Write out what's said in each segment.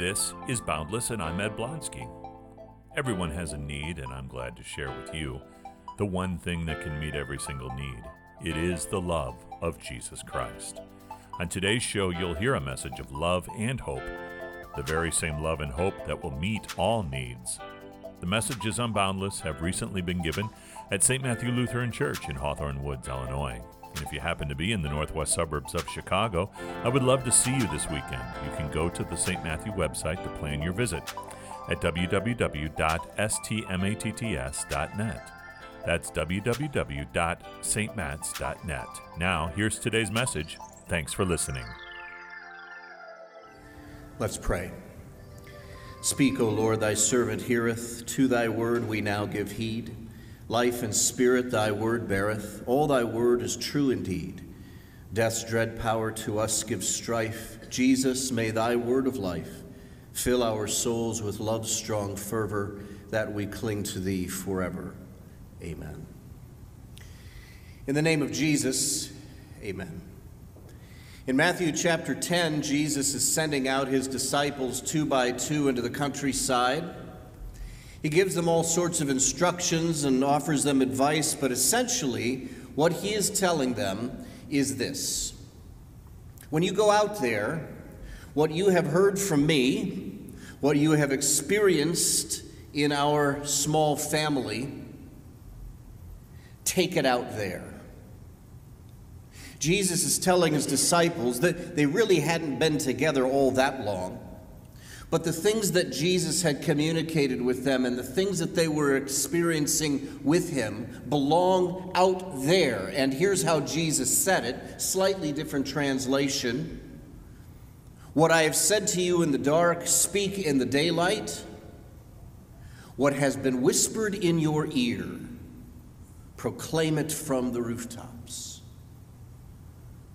This is Boundless, and I'm Ed Blonsky. Everyone has a need, and I'm glad to share with you the one thing that can meet every single need. It is the love of Jesus Christ. On today's show, you'll hear a message of love and hope, the very same love and hope that will meet all needs. The messages on Boundless have recently been given at St. Matthew Lutheran Church in Hawthorn Woods, Illinois. And if you happen to be in the northwest suburbs of Chicago, I would love to see you this weekend. You can go to the St. Matthew website to plan your visit at www.stmatts.net. That's www.stmatts.net. Now, here's today's message. Thanks for listening. Let's pray. Speak, O Lord, thy servant heareth. To thy word we now give heed. Life and spirit thy word beareth. All thy word is true indeed. Death's dread power to us gives strife. Jesus, may thy word of life fill our souls with love's strong fervor, that we cling to thee forever. Amen. In the name of Jesus, amen. In Matthew chapter 10, Jesus is sending out his disciples two by two into the countryside he gives them all sorts of instructions and offers them advice, but essentially, what he is telling them is this When you go out there, what you have heard from me, what you have experienced in our small family, take it out there. Jesus is telling his disciples that they really hadn't been together all that long. But the things that Jesus had communicated with them and the things that they were experiencing with him belong out there. And here's how Jesus said it slightly different translation. What I have said to you in the dark, speak in the daylight. What has been whispered in your ear, proclaim it from the rooftops.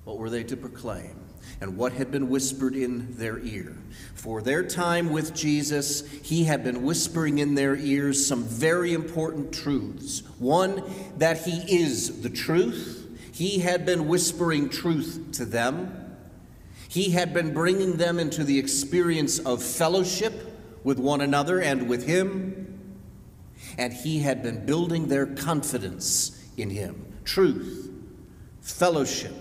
What were they to proclaim? and what had been whispered in their ear. For their time with Jesus, he had been whispering in their ears some very important truths. One, that he is the truth. He had been whispering truth to them. He had been bringing them into the experience of fellowship with one another and with him. And he had been building their confidence in him. Truth, fellowship,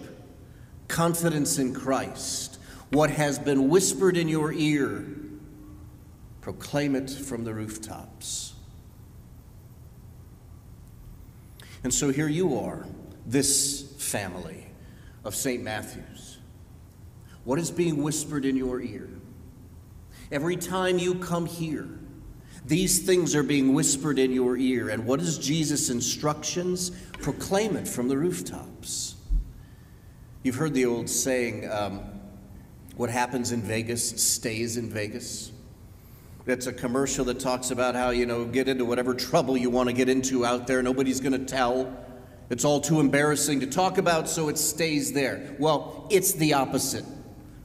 confidence in Christ, what has been whispered in your ear, proclaim it from the rooftops. And so here you are, this family of St. Matthew's. What is being whispered in your ear? Every time you come here, these things are being whispered in your ear. And what is Jesus' instructions? Proclaim it from the rooftops. You've heard the old saying, um, what happens in Vegas stays in Vegas. That's a commercial that talks about how, you know, get into whatever trouble you want to get into out there. Nobody's going to tell. It's all too embarrassing to talk about, so it stays there. Well, it's the opposite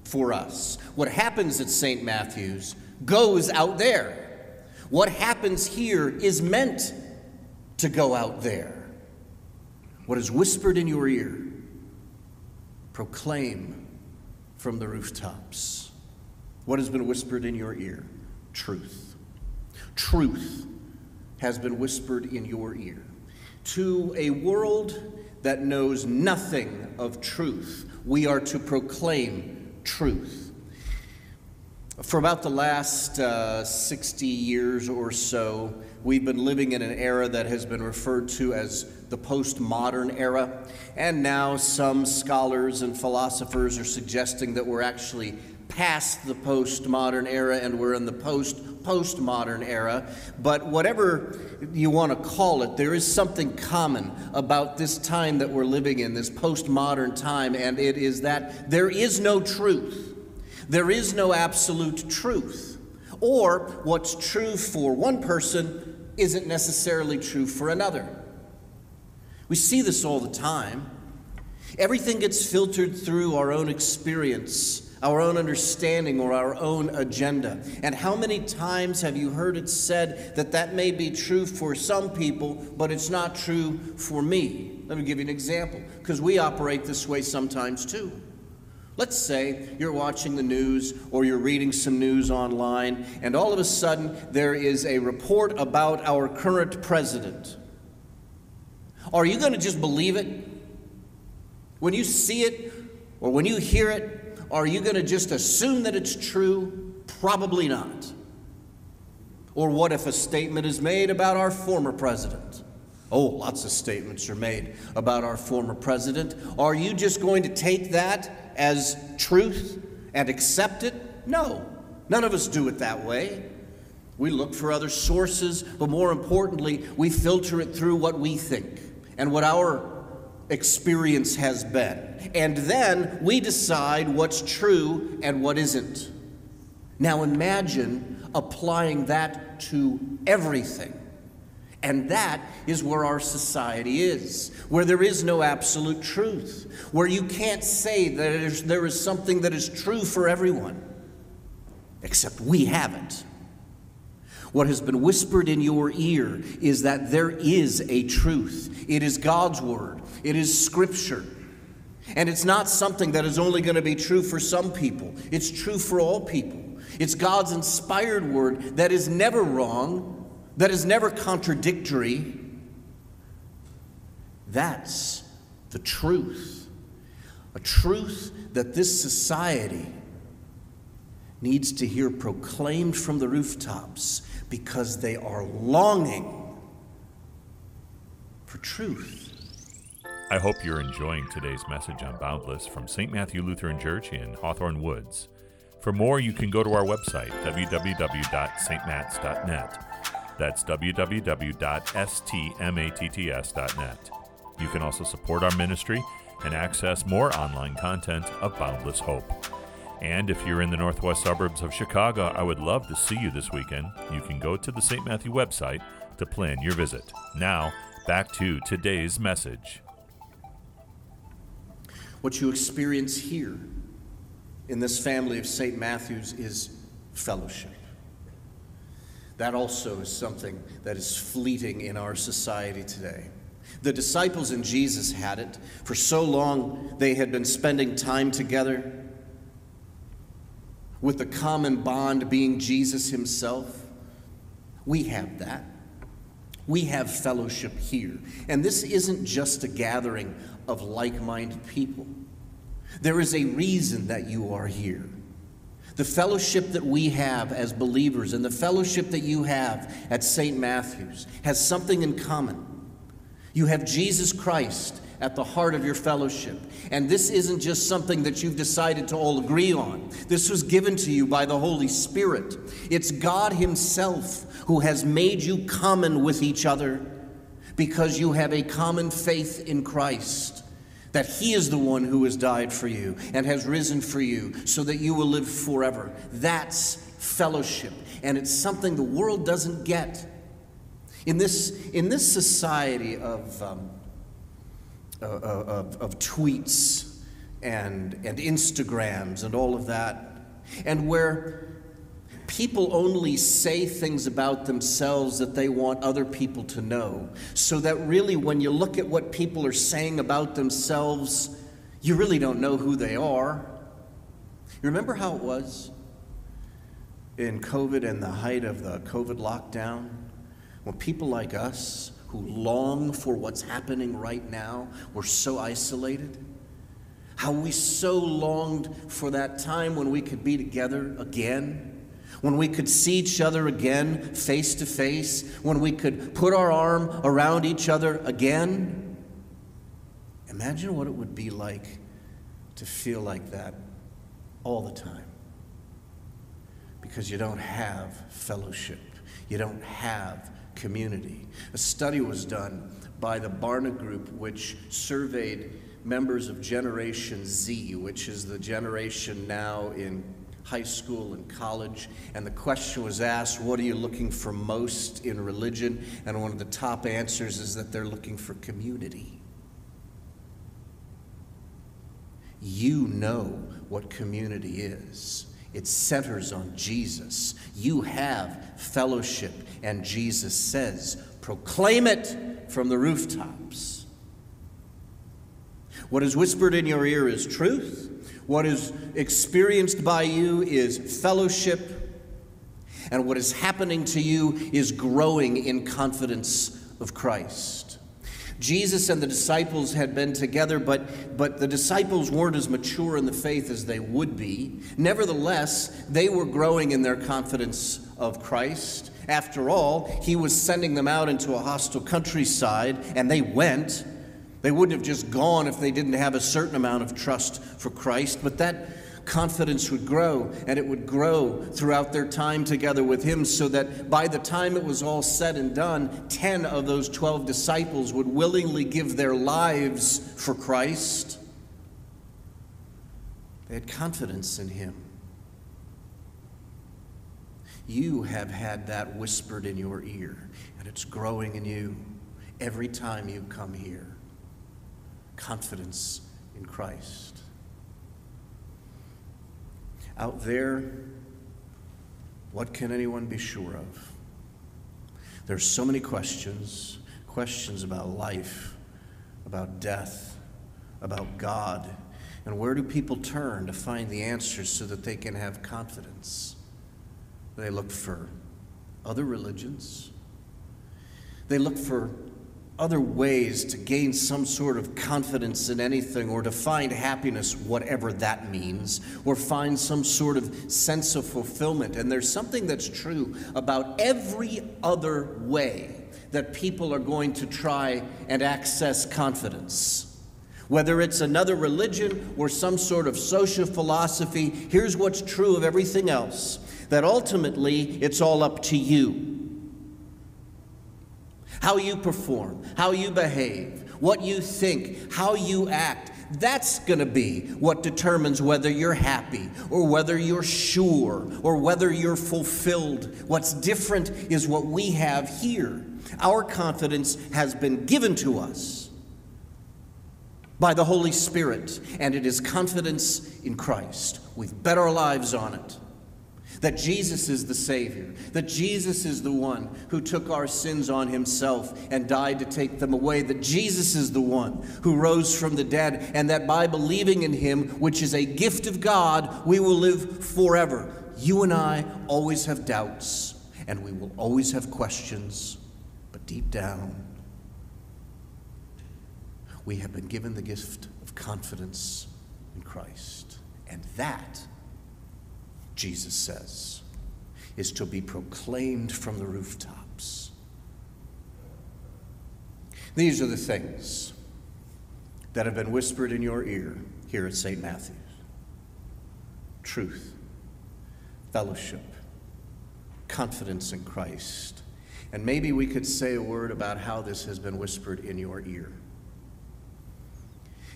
for us. What happens at St. Matthew's goes out there. What happens here is meant to go out there. What is whispered in your ear proclaim from the rooftops what has been whispered in your ear truth. Truth has been whispered in your ear. To a world that knows nothing of truth, we are to proclaim truth. For about the last uh, 60 years or so, we've been living in an era that has been referred to as the postmodern era. And now some scholars and philosophers are suggesting that we're actually past the postmodern era and we're in the post postmodern era. But whatever you want to call it, there is something common about this time that we're living in, this postmodern time, and it is that there is no truth. There is no absolute truth. Or what's true for one person isn't necessarily true for another. We see this all the time. Everything gets filtered through our own experience, our own understanding, or our own agenda. And how many times have you heard it said that that may be true for some people, but it's not true for me? Let me give you an example, because we operate this way sometimes too. Let's say you're watching the news or you're reading some news online, and all of a sudden there is a report about our current president. Are you going to just believe it? When you see it or when you hear it, are you going to just assume that it's true? Probably not. Or what if a statement is made about our former president? Oh, lots of statements are made about our former president. Are you just going to take that as truth and accept it? No. None of us do it that way. We look for other sources, but more importantly, we filter it through what we think and what our experience has been. And then we decide what's true and what isn't. Now imagine applying that to everything. And that is where our society is, where there is no absolute truth, where you can't say that there is something that is true for everyone, except we have it. What has been whispered in your ear is that there is a truth. It is God's Word, it is Scripture. And it's not something that is only going to be true for some people, it's true for all people. It's God's inspired Word that is never wrong that is never contradictory. That's the truth. A truth that this society needs to hear proclaimed from the rooftops because they are longing for truth. I hope you're enjoying today's message on Boundless from St. Matthew Lutheran Church in Hawthorn Woods. For more, you can go to our website, www.stmatts.net. That's www.stmatts.net. You can also support our ministry and access more online content of Boundless Hope. And if you're in the northwest suburbs of Chicago, I would love to see you this weekend. You can go to the St. Matthew website to plan your visit. Now, back to today's message. What you experience here in this family of St. Matthew's is fellowship. That also is something that is fleeting in our society today. The disciples and Jesus had it. For so long, they had been spending time together with the common bond being Jesus himself. We have that. We have fellowship here. And this isn't just a gathering of like minded people, there is a reason that you are here. The fellowship that we have as believers and the fellowship that you have at St. Matthew's has something in common. You have Jesus Christ at the heart of your fellowship. And this isn't just something that you've decided to all agree on. This was given to you by the Holy Spirit. It's God Himself who has made you common with each other because you have a common faith in Christ that He is the one who has died for you and has risen for you so that you will live forever. That's fellowship, and it's something the world doesn't get. In this, in this society of, um, of, of tweets and, and Instagrams and all of that, and where people only say things about themselves that they want other people to know. So that really, when you look at what people are saying about themselves, you really don't know who they are. You remember how it was in COVID and the height of the COVID lockdown? When people like us, who long for what's happening right now, We're so isolated? How we so longed for that time when we could be together again? when we could see each other again face to face, when we could put our arm around each other again. Imagine what it would be like to feel like that all the time. Because you don't have fellowship, you don't have community. A study was done by the Barna Group, which surveyed members of Generation Z, which is the generation now in high school and college, and the question was asked, What are you looking for most in religion? And one of the top answers is that they're looking for community. You know what community is. It centers on Jesus. You have fellowship, and Jesus says, proclaim it from the rooftops. What is whispered in your ear is truth. What is experienced by you is fellowship, and what is happening to you is growing in confidence of Christ. Jesus and the disciples had been together, but, but the disciples weren't as mature in the faith as they would be. Nevertheless, they were growing in their confidence of Christ. After all, he was sending them out into a hostile countryside, and they went. They wouldn't have just gone if they didn't have a certain amount of trust for Christ, but that confidence would grow, and it would grow throughout their time together with Him, so that by the time it was all said and done, 10 of those 12 disciples would willingly give their lives for Christ. They had confidence in Him. You have had that whispered in your ear, and it's growing in you every time you come here. Confidence in Christ. Out there, what can anyone be sure of? There's so many questions questions about life, about death, about God. And where do people turn to find the answers so that they can have confidence? They look for other religions. They look for other ways to gain some sort of confidence in anything or to find happiness, whatever that means, or find some sort of sense of fulfillment. And there's something that's true about every other way that people are going to try and access confidence. Whether it's another religion or some sort of social philosophy, here's what's true of everything else that ultimately it's all up to you. How you perform, how you behave, what you think, how you act. That's going to be what determines whether you're happy or whether you're sure or whether you're fulfilled. What's different is what we have here. Our confidence has been given to us by the Holy Spirit, and it is confidence in Christ. We've bet our lives on it that Jesus is the Savior, that Jesus is the one who took our sins on himself and died to take them away, that Jesus is the one who rose from the dead, and that by believing in him, which is a gift of God, we will live forever. You and I always have doubts, and we will always have questions, but deep down, we have been given the gift of confidence in Christ. And that Jesus says, is to be proclaimed from the rooftops. These are the things that have been whispered in your ear here at St. Matthew's truth, fellowship, confidence in Christ. And maybe we could say a word about how this has been whispered in your ear.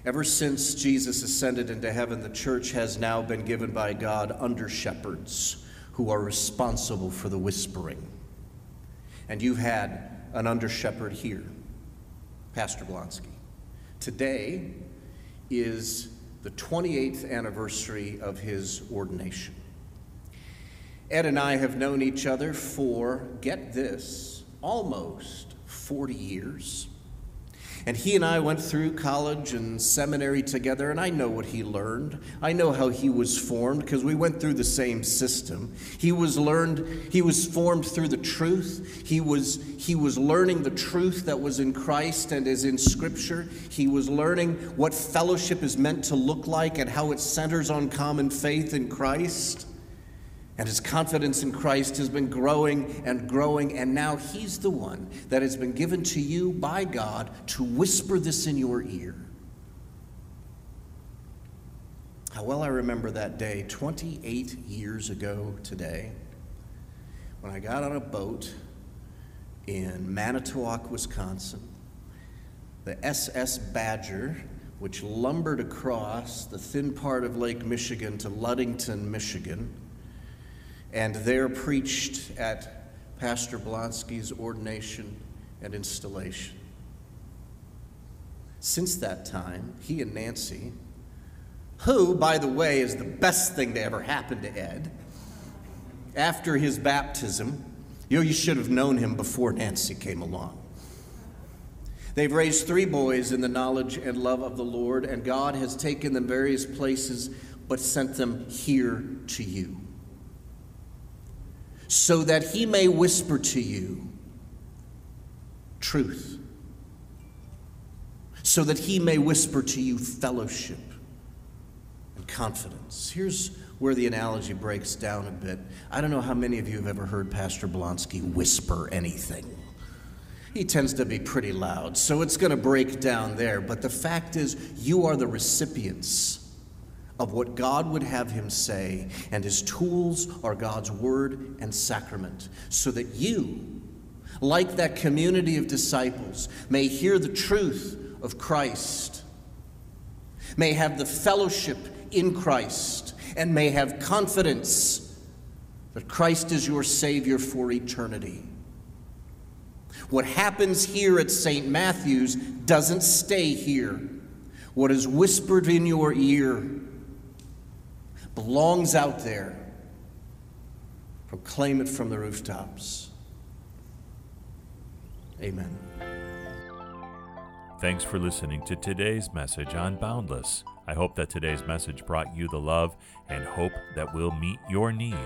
Ever since Jesus ascended into heaven, the church has now been given by God under shepherds who are responsible for the whispering. And you've had an under shepherd here, Pastor Blonsky. Today is the 28th anniversary of his ordination. Ed and I have known each other for, get this, almost 40 years. And he and I went through college and seminary together, and I know what he learned. I know how he was formed because we went through the same system. He was learned, he was formed through the truth. He was, he was learning the truth that was in Christ and is in Scripture. He was learning what fellowship is meant to look like and how it centers on common faith in Christ. And his confidence in Christ has been growing and growing, and now he's the one that has been given to you by God to whisper this in your ear. How well I remember that day, 28 years ago today, when I got on a boat in Manitowoc, Wisconsin. The SS Badger, which lumbered across the thin part of Lake Michigan to Ludington, Michigan and there preached at Pastor Blonsky's ordination and installation. Since that time, he and Nancy, who, by the way, is the best thing to ever happen to Ed, after his baptism, you know, you should have known him before Nancy came along. They've raised three boys in the knowledge and love of the Lord, and God has taken them various places but sent them here to you, so that he may whisper to you truth, so that he may whisper to you fellowship and confidence. Here's where the analogy breaks down a bit. I don't know how many of you have ever heard Pastor Blonsky whisper anything. He tends to be pretty loud, so it's going to break down there. But the fact is, you are the recipients of what God would have him say, and his tools are God's word and sacrament, so that you, like that community of disciples, may hear the truth of Christ, may have the fellowship in Christ, and may have confidence that Christ is your Savior for eternity. What happens here at St. Matthew's doesn't stay here. What is whispered in your ear belongs out there. Proclaim it from the rooftops. Amen. Thanks for listening to today's message on Boundless. I hope that today's message brought you the love and hope that will meet your need.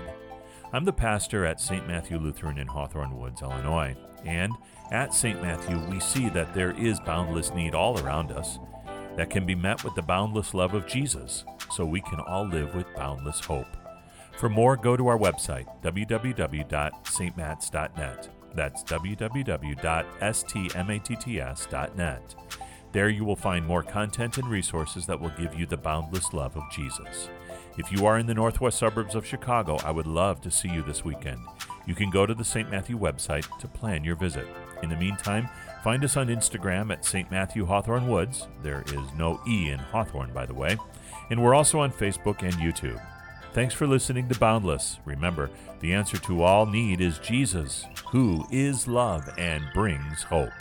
I'm the pastor at St. Matthew Lutheran in Hawthorn Woods, Illinois. And at St. Matthew, we see that there is boundless need all around us that can be met with the boundless love of Jesus, so we can all live with boundless hope. For more, go to our website, www.stmatts.net. That's www.stmatts.net. There you will find more content and resources that will give you the boundless love of Jesus. If you are in the northwest suburbs of Chicago, I would love to see you this weekend. You can go to the St. Matthew website to plan your visit. In the meantime, find us on Instagram at St. Matthew Hawthorn Woods. There is no E in Hawthorn, by the way. And we're also on Facebook and YouTube. Thanks for listening to Boundless. Remember, the answer to all need is Jesus, who is love and brings hope.